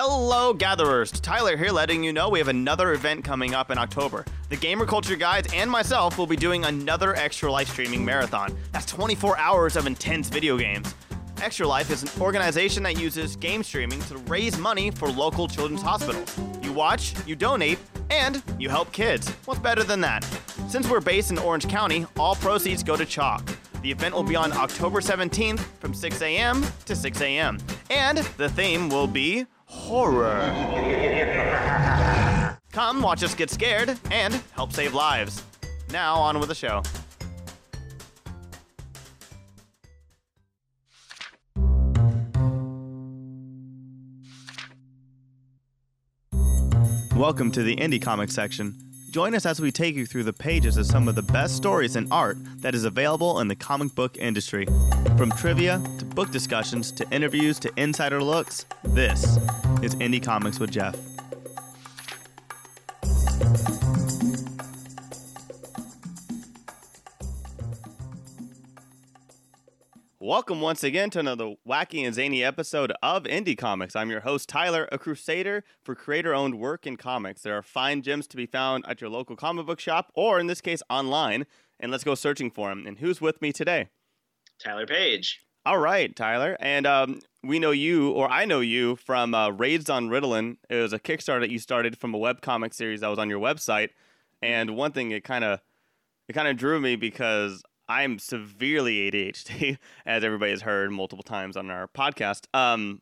Hello, gatherers. Tyler here, letting you know we have another event coming up in October. The Gamer Culture Guides and myself will be doing another Extra Life streaming marathon. That's 24 hours of intense video games. Extra Life is an organization that uses game streaming to raise money for local children's hospitals. You watch, you donate, and you help kids. What's better than that? Since we're based in Orange County, all proceeds go to CHOC. The event will be on October 17th from 6 a.m. to 6 a.m. And the theme will be horror. Come watch us get scared and help save lives. Now, on with the show. Welcome to the Indie Comics section. Join us as we take you through the pages of some of the best stories and art that is available in the comic book industry. From trivia to book discussions to interviews to insider looks, this is Indie Comics with Jeff. Welcome once again to another wacky and zany episode of Indie Comics. I'm your host, Tyler, a crusader for creator owned work in comics. There are fine gems to be found at your local comic book shop, or in this case, online. And let's go searching for them. And who's with me today? Tyler Page. All right, Tyler. And um, we know you, or I know you, from uh, Raised on Ritalin. It was a Kickstarter that you started from a webcomic series that was on your website. And one thing it kind of it kind of drew me because I'm severely ADHD, as everybody has heard multiple times on our podcast. Um,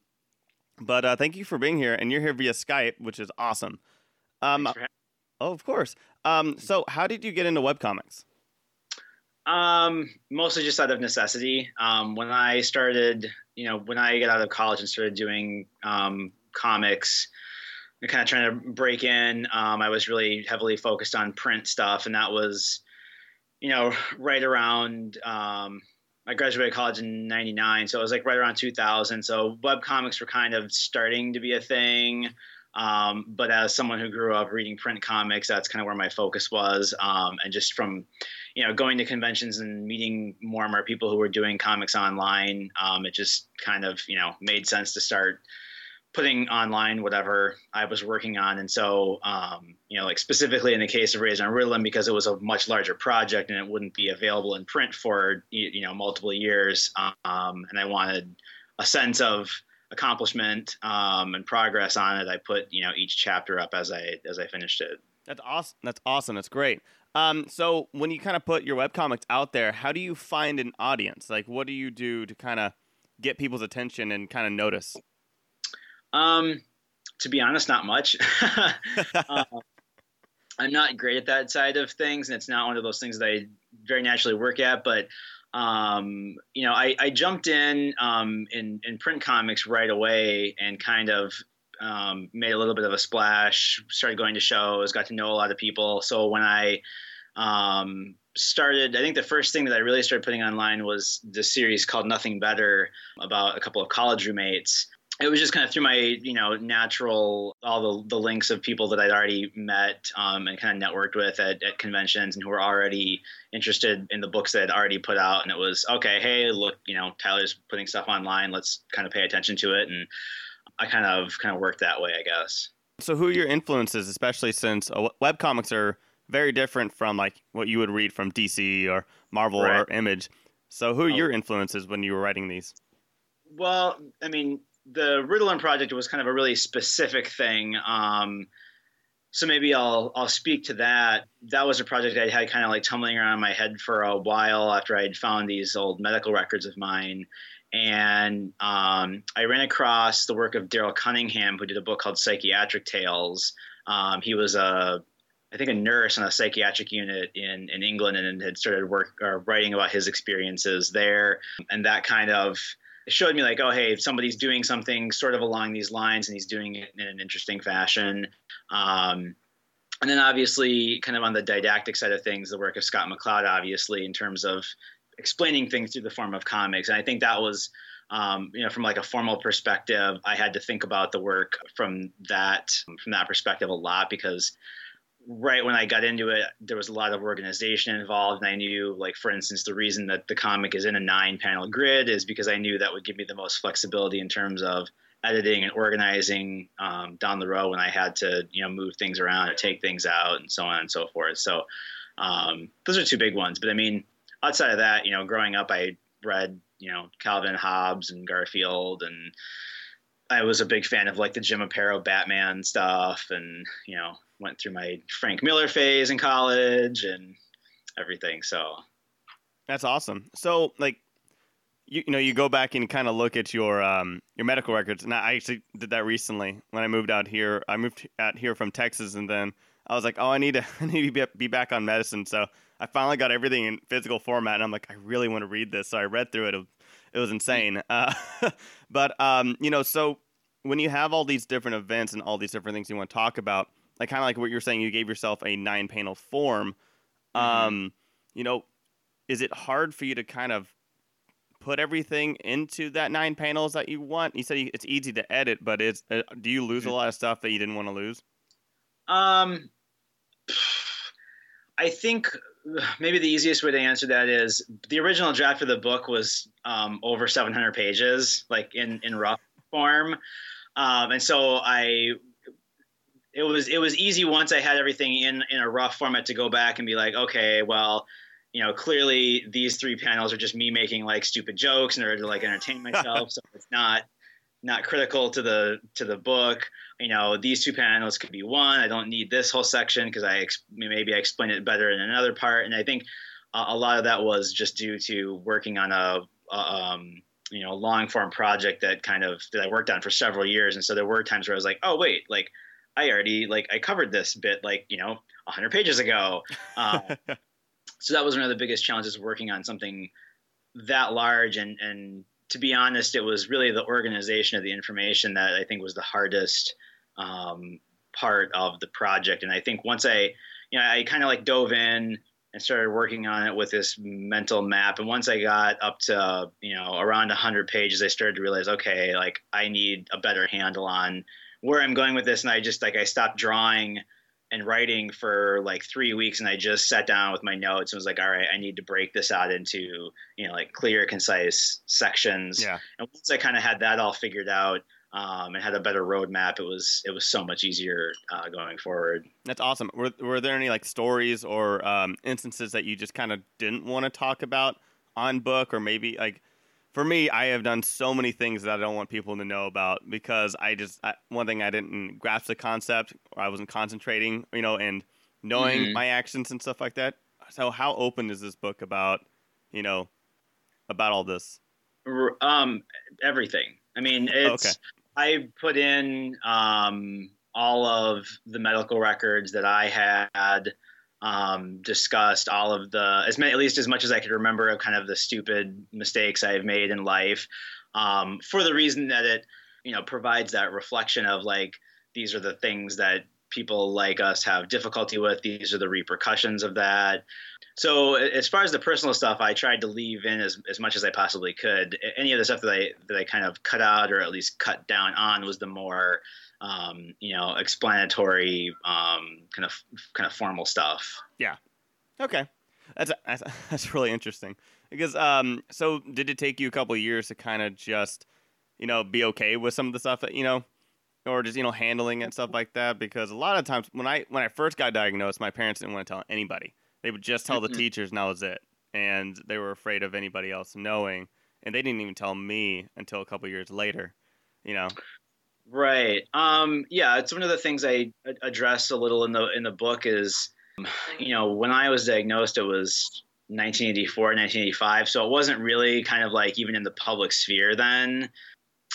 but uh, thank you for being here, and you're here via Skype, which is awesome. Um, oh, of course. Um, so, how did you get into webcomics? Um, mostly just out of necessity. Um, when I started, you know, when I got out of college and started doing um, comics, and kind of trying to break in, um, I was really heavily focused on print stuff, and that was you know, right around um, I graduated college in '99, so it was like right around 2000. So web comics were kind of starting to be a thing. Um, but as someone who grew up reading print comics, that's kind of where my focus was. Um, and just from, you know, going to conventions and meeting more and more people who were doing comics online, um, it just kind of, you know, made sense to start putting online whatever I was working on. And so, um, you know, like specifically in the case of Raised on Ritalin, because it was a much larger project and it wouldn't be available in print for, you know, multiple years. Um, and I wanted a sense of accomplishment um, and progress on it. I put, you know, each chapter up as I, as I finished it. That's awesome. That's awesome. That's great. Um, so when you kind of put your webcomics out there, how do you find an audience? Like, what do you do to kind of get people's attention and kind of notice? Um, to be honest, not much. uh, I'm not great at that side of things, and it's not one of those things that I very naturally work at. But um, you know, I, I jumped in um, in in print comics right away and kind of um, made a little bit of a splash. Started going to shows, got to know a lot of people. So when I um, started, I think the first thing that I really started putting online was the series called Nothing Better about a couple of college roommates it was just kind of through my you know natural all the, the links of people that i'd already met um, and kind of networked with at, at conventions and who were already interested in the books that i'd already put out. And it was okay hey look you know tyler's putting stuff online. Let's kind of pay attention to it. And i kind of kind of worked that way i guess. So who are your influences especially since uh, web comics are very different from like what you would read from dc or marvel right. or image. So who are oh. your influences when you were writing these? Well i mean the Ritalin project was kind of a really specific thing. Um, so maybe I'll I'll speak to that. That was a project I had kind of like tumbling around in my head for a while after I'd found these old medical records of mine, and um, I ran across the work of Darryl Cunningham, who did a book called Psychiatric Tales. Um, he was a I think a nurse on a psychiatric unit in, in England and had started work or writing about his experiences there. And that kind of it showed me like, oh, hey, somebody's doing something sort of along these lines, and he's doing it in an interesting fashion. Um, and then obviously, kind of on the didactic side of things, the work of Scott McCloud, obviously, in terms of explaining things through the form of comics. And I think that was, um, you know, from like a formal perspective, I had to think about the work from that from that perspective a lot because right when I got into it, there was a lot of organization involved. And I knew, like, for instance, the reason that the comic is in a nine panel grid is because I knew that would give me the most flexibility in terms of editing and organizing um, down the road when I had to, you know, move things around or take things out and so on and so forth. So um, those are two big ones. But I mean, outside of that, you know, growing up, I read, you know, Calvin Hobbes and Garfield, and I was a big fan of like the Jim Aparo Batman stuff, and you know, went through my Frank Miller phase in college and everything. So. That's awesome. So like you, you know you go back and kind of look at your um, your medical records and i actually did that recently when i moved out here. I moved out here from texas and then i was like oh i need to i need to be, back on medicine. So i finally got everything in physical format and i'm like i really want to read this. So i read through it. It, was insane. Uh, but um, you know so when you have all these different events and all these different things you want to talk about like kind of like what you're saying you gave yourself a nine panel form mm-hmm. um, you know is it hard for you to kind of put everything into that nine panels that you want? You said it's easy to edit, but it's uh, do you lose a lot of stuff that you didn't want to lose? Um, I think maybe the easiest way to answer that is the original draft of the book was um, over 700 pages, like in in rough form, um, and so I. It was it was easy once I had everything in in a rough format to go back and be like, okay, well, you know, clearly these three panels are just me making like stupid jokes in order to like entertain myself. so it's not not critical to the to the book. You know, these two panels could be one. I don't need this whole section because I ex- maybe I explain it better in another part. And I think uh, a lot of that was just due to working on a, a um, you know long form project that kind of that I worked on for several years. And so there were times where I was like, oh wait, like I already like I covered this bit like you know 100 pages ago. Uh, so that was one of the biggest challenges working on something that large and and to be honest it was really the organization of the information that i think was the hardest um, part of the project and i think once i you know i kind of like dove in and started working on it with this mental map and once i got up to you know around 100 pages i started to realize okay like i need a better handle on where i'm going with this and i just like i stopped drawing and writing for like three weeks and i just sat down with my notes and was like all right i need to break this out into you know like clear concise sections. Yeah. And once i kind of had that all figured out um, and had a better roadmap it was it was so much easier uh, going forward. That's awesome. Were, were there any like stories or um, instances that you just kind of didn't want to talk about on book or maybe like for me, I have done so many things that I don't want people to know about because I just I, one thing I didn't grasp the concept, or I wasn't concentrating, you know, and knowing mm-hmm. my actions and stuff like that. So, how open is this book about, you know, about all this? Um, everything. I mean, it's. Okay. I put in um, all of the medical records that I had um, discussed all of the as many at least as much as I could remember of kind of the stupid mistakes I've made in life um, for the reason that it you know provides that reflection of like these are the things that people like us have difficulty with. These are the repercussions of that so as far as the personal stuff i tried to leave in as, as much as i possibly could any of the stuff that i that i kind of cut out or at least cut down on was the more um, you know, explanatory, um, kind of kind of formal stuff. Yeah. Okay. That's that's, that's really interesting because um, so did it take you a couple years to kind of just you know be okay with some of the stuff that you know or just you know handling and stuff like that because a lot of times when I when I first got diagnosed my parents didn't want to tell anybody they would just tell the teachers and that was it and they were afraid of anybody else knowing and they didn't even tell me until a couple years later you know Right. Um, yeah, it's one of the things I address a little in the in the book is, you know, when I was diagnosed, it was 1984, 1985, so it wasn't really kind of like even in the public sphere then.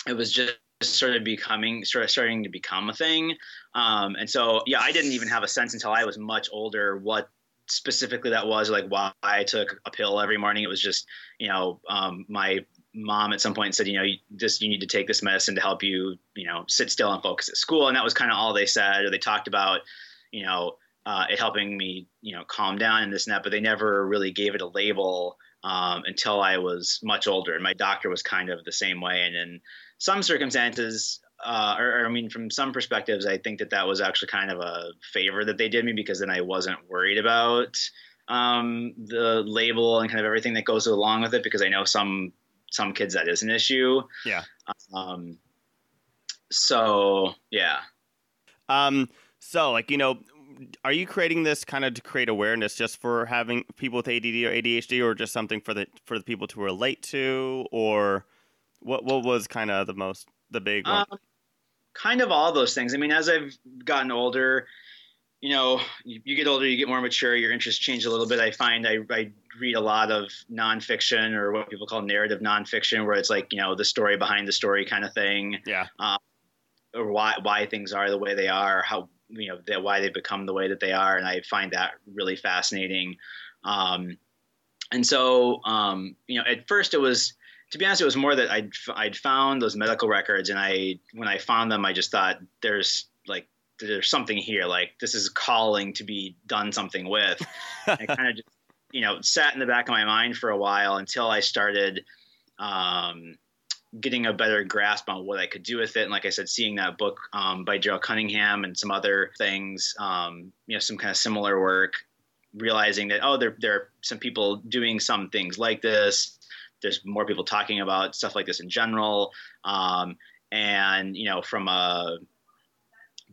It was just sort of becoming sort of starting to become a thing. Um, and so yeah, I didn't even have a sense until I was much older what specifically that was like why I took a pill every morning. It was just, you know, um, my mom at some point said, you know, you just you need to take this medicine to help you, you know, sit still and focus at school. And that was kind of all they said. Or they talked about, you know, uh, it helping me, you know, calm down and this and that. But they never really gave it a label um, until I was much older. And my doctor was kind of the same way. And in some circumstances, uh, or, or, I mean, from some perspectives, I think that that was actually kind of a favor that they did me because then I wasn't worried about um, the label and kind of everything that goes along with it because I know some some kids that is an issue. Yeah. Um, So yeah. Um. So like you know, are you creating this kind of to create awareness just for having people with ADD or ADHD, or just something for the for the people to relate to, or what what was kind of the most the big one? Um, kind of all those things. I mean, as I've gotten older, you know, you, you, get older, you get more mature, your interests change a little bit. I find I, I read a lot of nonfiction or what people call narrative nonfiction, where it's like you know the story behind the story kind of thing. Yeah. Um, or why why things are the way they are, how you know that why they become the way that they are, and I find that really fascinating. Um, and so um, you know, at first it was to be honest, it was more that I'd I'd found those medical records, and I when I found them, I just thought there's like there's something here, like this is calling to be done something with. I kind of just you know sat in the back of my mind for a while until I started um, getting a better grasp on what I could do with it. And like I said, seeing that book um, by Joe Cunningham and some other things, um, you know, some kind of similar work, realizing that oh, there there are some people doing some things like this there's more people talking about stuff like this in general. Um, and you know, from a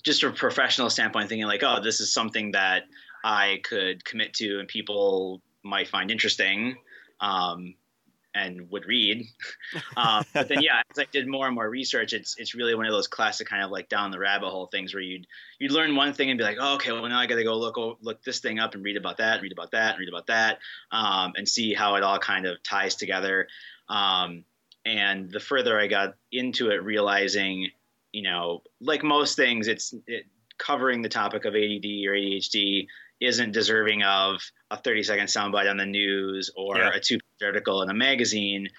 just a professional standpoint, thinking like, oh, this is something that I could commit to, and people might find interesting. Um, and would read. Um, but then, yeah, as I did more and more research, it's it's really one of those classic kind of like down the rabbit hole things where you'd you'd learn one thing and be like, oh, okay, well now I got to go look look this thing up and read about that, read about that, read about that, um, and see how it all kind of ties together. Um, and the further I got into it, realizing, you know, like most things, it's it, covering the topic of ADD or ADHD isn't deserving of a 30 second soundbite on the news or yeah. a two article in a magazine.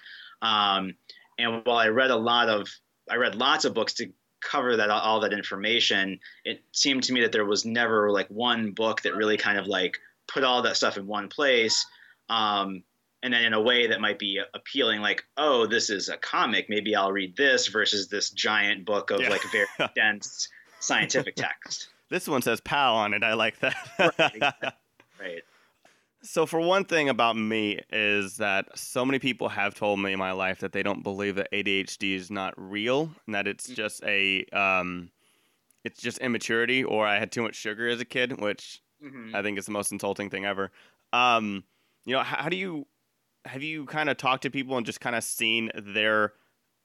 Um, and while I read a lot of, I read lots of books to cover that all that information, it seemed to me that there was never like one book that really kind of like put all that stuff in one place. Um, and then in a way that might be appealing, like, oh, this is a comic. Maybe I'll read this versus this giant book of yeah. like very dense scientific text. This one says "pal" on it. I like that. right. right. So, for one thing about me is that so many people have told me in my life that they don't believe that ADHD is not real and that it's mm. just a, um, it's just immaturity or I had too much sugar as a kid, which mm-hmm. I think is the most insulting thing ever. Um, you know, how, how do you have you kind of talked to people and just kind of seen their,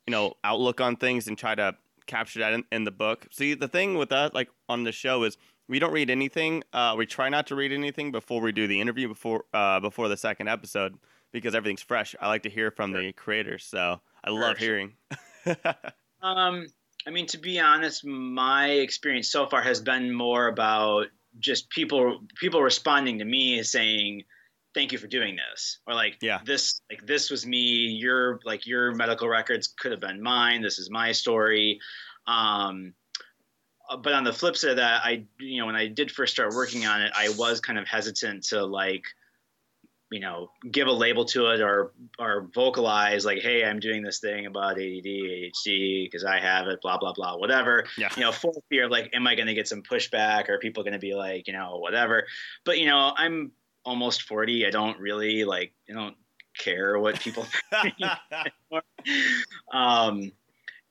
you know, outlook on things and try to capture that in, in the book? See, the thing with that, like on the show, is we don't read anything. Uh, we try not to read anything before we do the interview before uh, before the second episode because everything's fresh. I like to hear from sure. the creators, so I love hearing. um, I mean, to be honest, my experience so far has been more about just people people responding to me saying thank you for doing this or like yeah this like this was me your like your medical records could have been mine this is my story um but on the flip side of that, I you know when I did first start working on it, I was kind of hesitant to like you know give a label to it or or vocalize like hey i'm doing this thing about add adhd because i have it blah blah blah whatever. Yeah. you know for fear of like am i going to get some pushback or people going to be like you know whatever. But you know i'm almost 40 i don't really like i don't care what people think um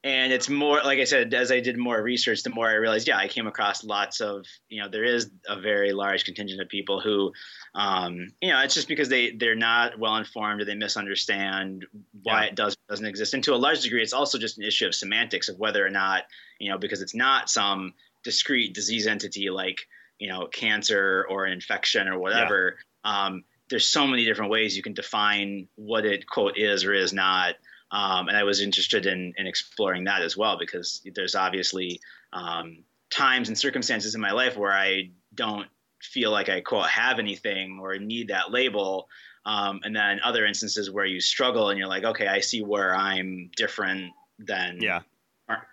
and it's more like i said as i did more research the more i realized yeah i came across lots of you know there is a very large contingent of people who um, you know it's just because they they're not well informed or they misunderstand why yeah. it does doesn't exist and to a large degree it's also just an issue of semantics of whether or not you know because it's not some discrete disease entity like you know cancer or an infection or whatever yeah. um, there's so many different ways you can define what it quote is or is not um, and I was interested in, in exploring that as well because there's obviously um, times and circumstances in my life where I don't feel like I quote have anything or need that label. Um, and then other instances where you struggle and you're like, okay, I see where I'm different than yeah.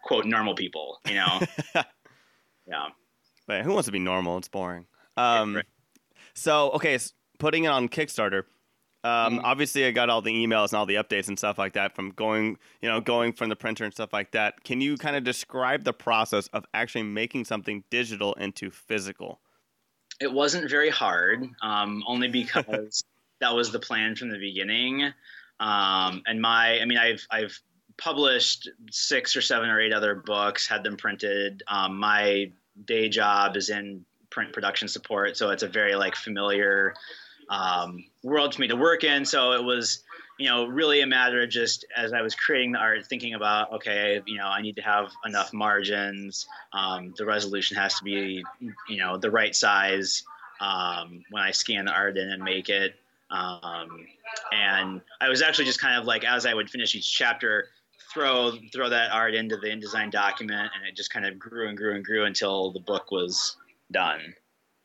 quote normal people, you know? yeah. But who wants to be normal? It's boring. Um, right. So, okay, so putting it on Kickstarter, um, mm-hmm. Obviously, I got all the emails and all the updates and stuff like that from going, you know, going from the printer and stuff like that. Can you kind of describe the process of actually making something digital into physical? It wasn't very hard, um, only because that was the plan from the beginning. Um, and my, I mean, I've I've published six or seven or eight other books, had them printed. Um, my day job is in print production support, so it's a very like familiar um, world for me to work in. So it was, you know, really a matter of just as I was creating the art, thinking about, okay, you know, I need to have enough margins. Um, the resolution has to be, you know, the right size um, when I scan the art in and make it. Um, and I was actually just kind of like, as I would finish each chapter, throw throw that art into the InDesign document, and it just kind of grew and grew and grew until the book was done.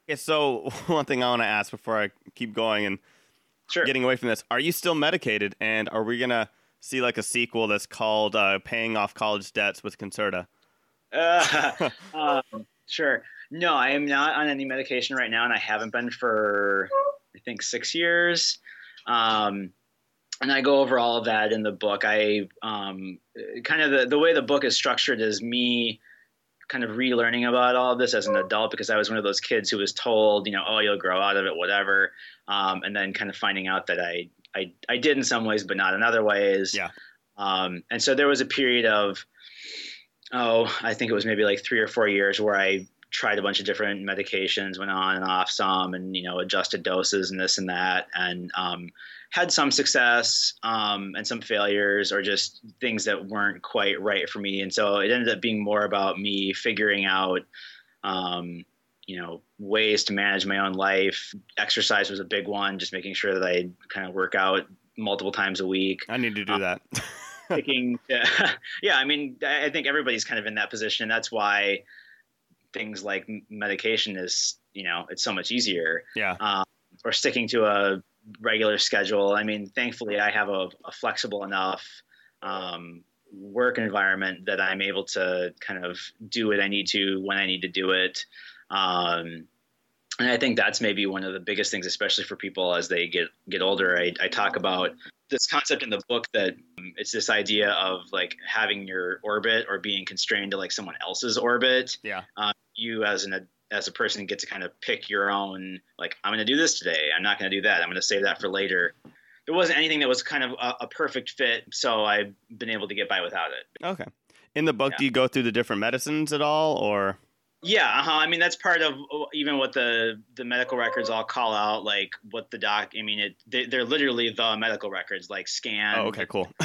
Okay, so one thing I want to ask before I keep going and Sure. getting away from this: Are you still medicated, and are we gonna see like a sequel that's called uh, "Paying Off College Debts with Concerta"? Uh, um, sure. No, I am not on any medication right now, and I haven't been for I think six years. Um, and I go over all of that in the book. I um, kind of the, the way the book is structured is me kind of relearning about all of this as an adult because I was one of those kids who was told, you know, oh, you'll grow out of it, whatever, um, and then kind of finding out that I, I I did in some ways, but not in other ways. Yeah. Um, and so there was a period of, oh, I think it was maybe like three or four years where I tried a bunch of different medications, went on and off some, and you know adjusted doses and this and that, and um, had some success um, and some failures, or just things that weren't quite right for me. And so it ended up being more about me figuring out. Um, you know ways to manage my own life exercise was a big one just making sure that i kind of work out multiple times a week I need to do Uh, that. picking yeah i mean i think everybody's kind of in that position and that's why things like medication is you know it's so much easier yeah. um, or sticking to a regular schedule i mean thankfully i have a, a flexible enough um, work environment that i'm able to kind of do what i need to when i need to do it um, and I think that's maybe one of the biggest things, especially for people as they get get older. I, I talk about this concept in the book that um, it's this idea of like having your orbit or being constrained to like someone else's orbit. Yeah. Uh, you as an as a person get to kind of pick your own like I'm going to do this today. I'm not going to do that. I'm going to save that for later. There wasn't anything that was kind of a, a perfect fit, so I've been able to get by without it. Okay. In the book, Yeah. do you go through the different medicines at all, or Yeah, uh-huh. I mean that's part of even what the the medical records all call out, like what the doc. I mean, it they, they're literally the medical records, like scan. oh, okay, cool.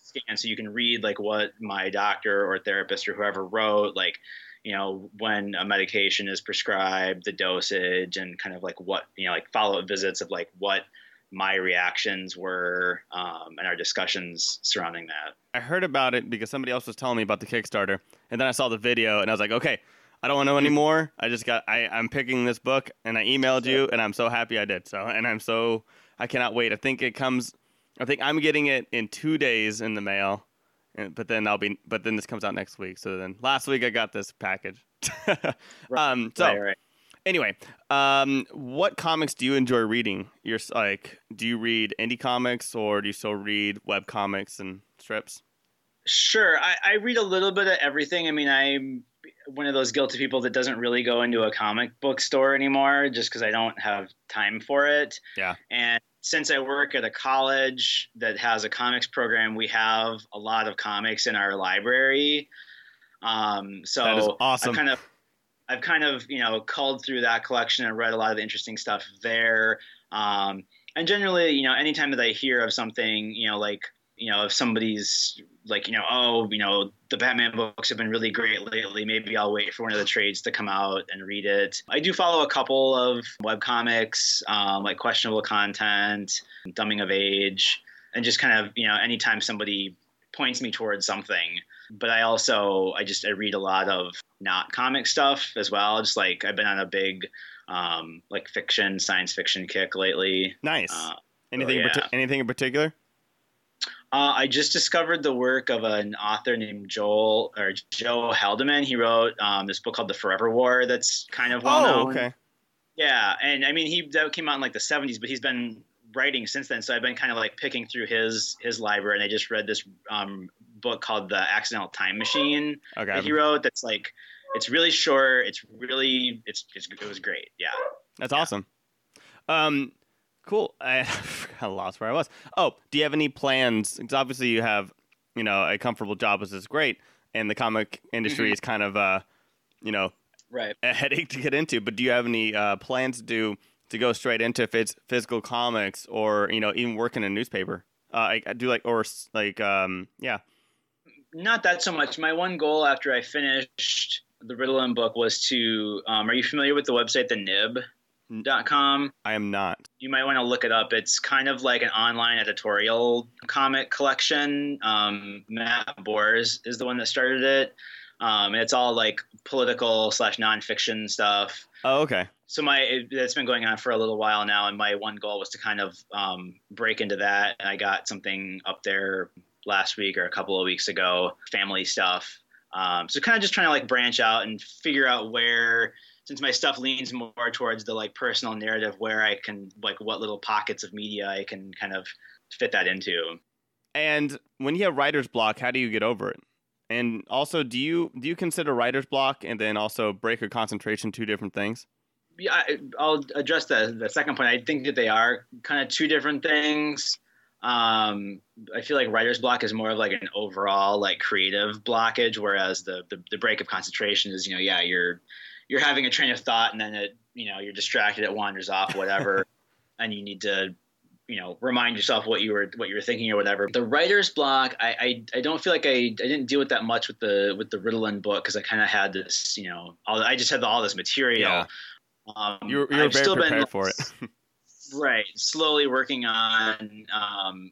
Scan, so you can read like what my doctor or therapist or whoever wrote, like you know when a medication is prescribed, the dosage, and kind of like what you know, like follow up visits of like what my reactions were um, and our discussions surrounding that. I heard about it because somebody else was telling me about the Kickstarter, and then I saw the video, and I was like, okay, I don't want to know anymore. I just got, I, I'm picking this book, and I emailed you, and I'm so happy I did. So, and I'm so, I cannot wait. I think it comes, I think I'm getting it in two days in the mail, and, but then I'll be, but then this comes out next week. So then last week I got this package. um, so right, right. anyway, um, what comics do you enjoy reading? You're like, do you read indie comics or do you still read web comics and strips? Sure, I, I read a little bit of everything. I mean, I'm one of those guilty people that doesn't really go into a comic book store anymore, just because I don't have time for it. Yeah. And since I work at a college that has a comics program, we have a lot of comics in our library. Um, so That is awesome. I've kind of, I've kind of, you know, culled through that collection and read a lot of interesting stuff there. Um, and generally, you know, anytime that I hear of something, you know, like, you know, if somebody's like, you know, oh, you know, the Batman books have been really great lately. Maybe I'll wait for one of the trades to come out and read it. I do follow a couple of web comics, um, like questionable content, dumbing of age, and just kind of, you know, anytime somebody points me towards something. But I also, I just, I read a lot of not comic stuff as well. Just like I've been on a big, um, like fiction, science fiction kick lately. Nice. Uh, anything? in yeah. parti- anything in particular? Uh, I just discovered the work of an author named Joel or Joe Haldeman. He wrote um, this book called The Forever War. That's kind of well oh, known. okay. Yeah, and I mean he that came out in like the '70s, but he's been writing since then. So I've been kind of like picking through his his library, and I just read this um, book called The Accidental Time Machine Okay. that he wrote. That's like it's really short. It's really it's, it's it was great. Yeah. That's yeah. awesome. Um, cool. I, I lost where I was. Oh, do you have any plans? Because obviously you have you know a comfortable job which is great, and the comic industry Mhm. is kind of uh, you know Right. a headache to get into. But do you have any uh, plans to do to go straight into phys- physical comics or you know even work in a newspaper? Uh, I, I do like or like um yeah Not that so much. My one goal after I finished the Riddle Ritalin book was to. Um, are you familiar with the website, the nib.com? I am not. You might want to look it up. It's kind of like an online editorial comic collection. Um, Matt Bors is the one that started it. Um, and it's all like political slash nonfiction stuff. Oh okay. so my it, it's been going on for a little while now and my one goal was to kind of um, break into that and i got something up there last week or a couple of weeks ago family stuff um, so kind of just trying to like branch out and figure out where since my stuff leans more towards the like personal narrative where i can like what little pockets of media i can kind of fit that into And when you have writer's block, how do you get over it? And also, do you do you consider writer's block and then also break or concentration two different things? yeah, I- I'll address the the second point. I think that they are kind of two different things. Um, I feel like writer's block is more of like an overall like creative blockage, whereas the, the the break of concentration is you know yeah you're you're having a train of thought and then it you know you're distracted, it wanders off, whatever, and you need to you know remind yourself what you were what you were thinking or whatever. The writer's block, I I, I don't feel like I, I didn't deal with that much with the with the Ritalin book because I kind of had this you know all, I just had all this material. Yeah. Um, You're you're I've very still prepared been, for it. right slowly working on um,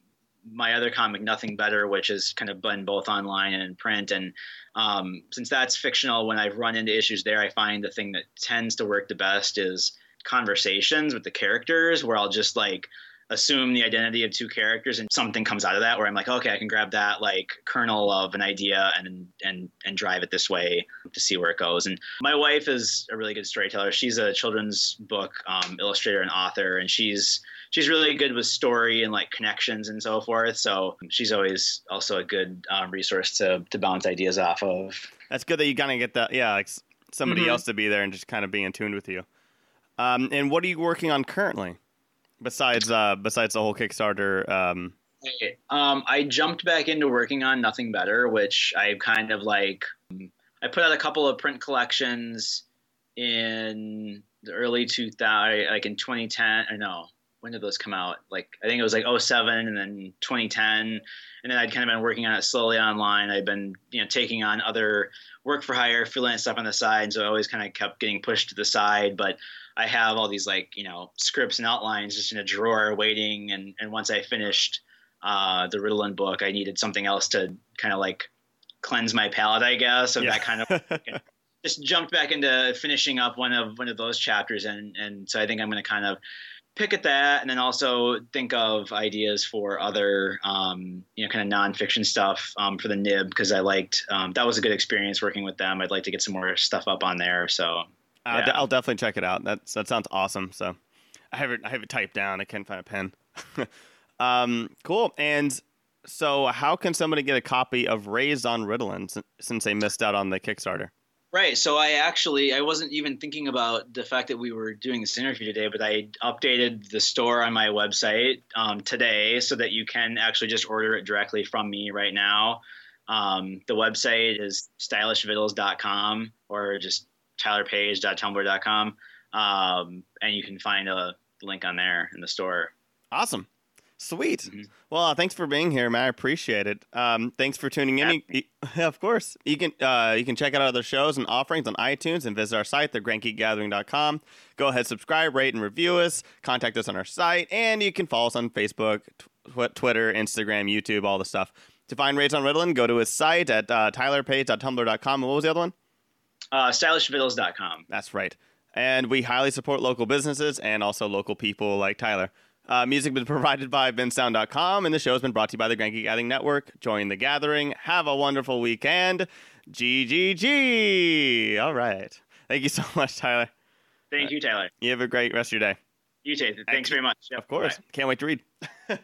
my other comic nothing better which has kind of been both online and in print. And um, since that's fictional when i've run into issues there i find the thing that tends to work the best is conversations with the characters where i'll just like assume the identity of two characters and something comes out of that where i'm like okay i can grab that like kernel of an idea and and and drive it this way to see where it goes. And my wife is a really good storyteller. She's a children's book um, illustrator and author and she's she's really good with story and like connections and so forth so she's always also a good um, resource to to bounce ideas off of That's good that you kind of get that. Yeah, like somebody Mhm. else to be there and just kind of be in tune with you. Um, and what are you working on currently? Besides, uh, besides the whole Kickstarter. Um, Um, I jumped back into working on Nothing Better, which I kind of like. I put out a couple of print collections in the early 2000, like in 2010. I know when did those come out? Like I think it was like 07 and then 2010, and then I'd kind of been working on it slowly online. I'd been you know taking on other work for hire, freelance stuff on the side, so I always kind of kept getting pushed to the side, but. I have all these like you know scripts and outlines just in a drawer waiting, and and once I finished uh, the Ritalin book, I needed something else to kind of like cleanse my palate, I guess, of Yeah. that kind of. just jumped back into finishing up one of one of those chapters, and and so I think I'm going to kind of pick at that, and then also think of ideas for other um, you know kind of nonfiction stuff um, for the Nib because I liked um, that was a good experience working with them. I'd like to get some more stuff up on there, so. I'll, Yeah. I'll definitely check it out. That's that sounds awesome. So, I have it. I have it typed down. I can't find a pen. um, cool. And so, how can somebody get a copy of Raised on Ritalin since they missed out on the Kickstarter? Right. So I actually I wasn't even thinking about the fact that we were doing this interview today, but I updated the store on my website um, today so that you can actually just order it directly from me right now. Um, the website is stylishvittles.com or just tylerpage.tumblr.com, um, and you can find a link on there in the store. Awesome. Sweet. Mhm. Well, thanks for being here, man. I appreciate it. Um, thanks for tuning in. You- of course, you can uh, you can check out other shows and offerings on iTunes and visit our site, thegrandgeekgathering.com. Go ahead, subscribe, rate, and review us. Contact us on our site, and you can follow us on Facebook, tw- Twitter, Instagram, YouTube, all the stuff. To find Raised on Ritalin, go to his site at uh, tylerpage.tumblr.com. And what was the other one? Uh, stylishvittles.com. That's right. And we highly support local businesses and also local people like Tyler. Uh, music has been provided by bensound.com, and the show has been brought to you by the Grand Geek Gathering Network. Join the gathering. Have a wonderful weekend. GGG. All right. Thank you so much, Tyler. Thank you, Tyler. You have a great rest of your day. You too. Thanks very much. Yep. Of course. Bye. Can't wait to read.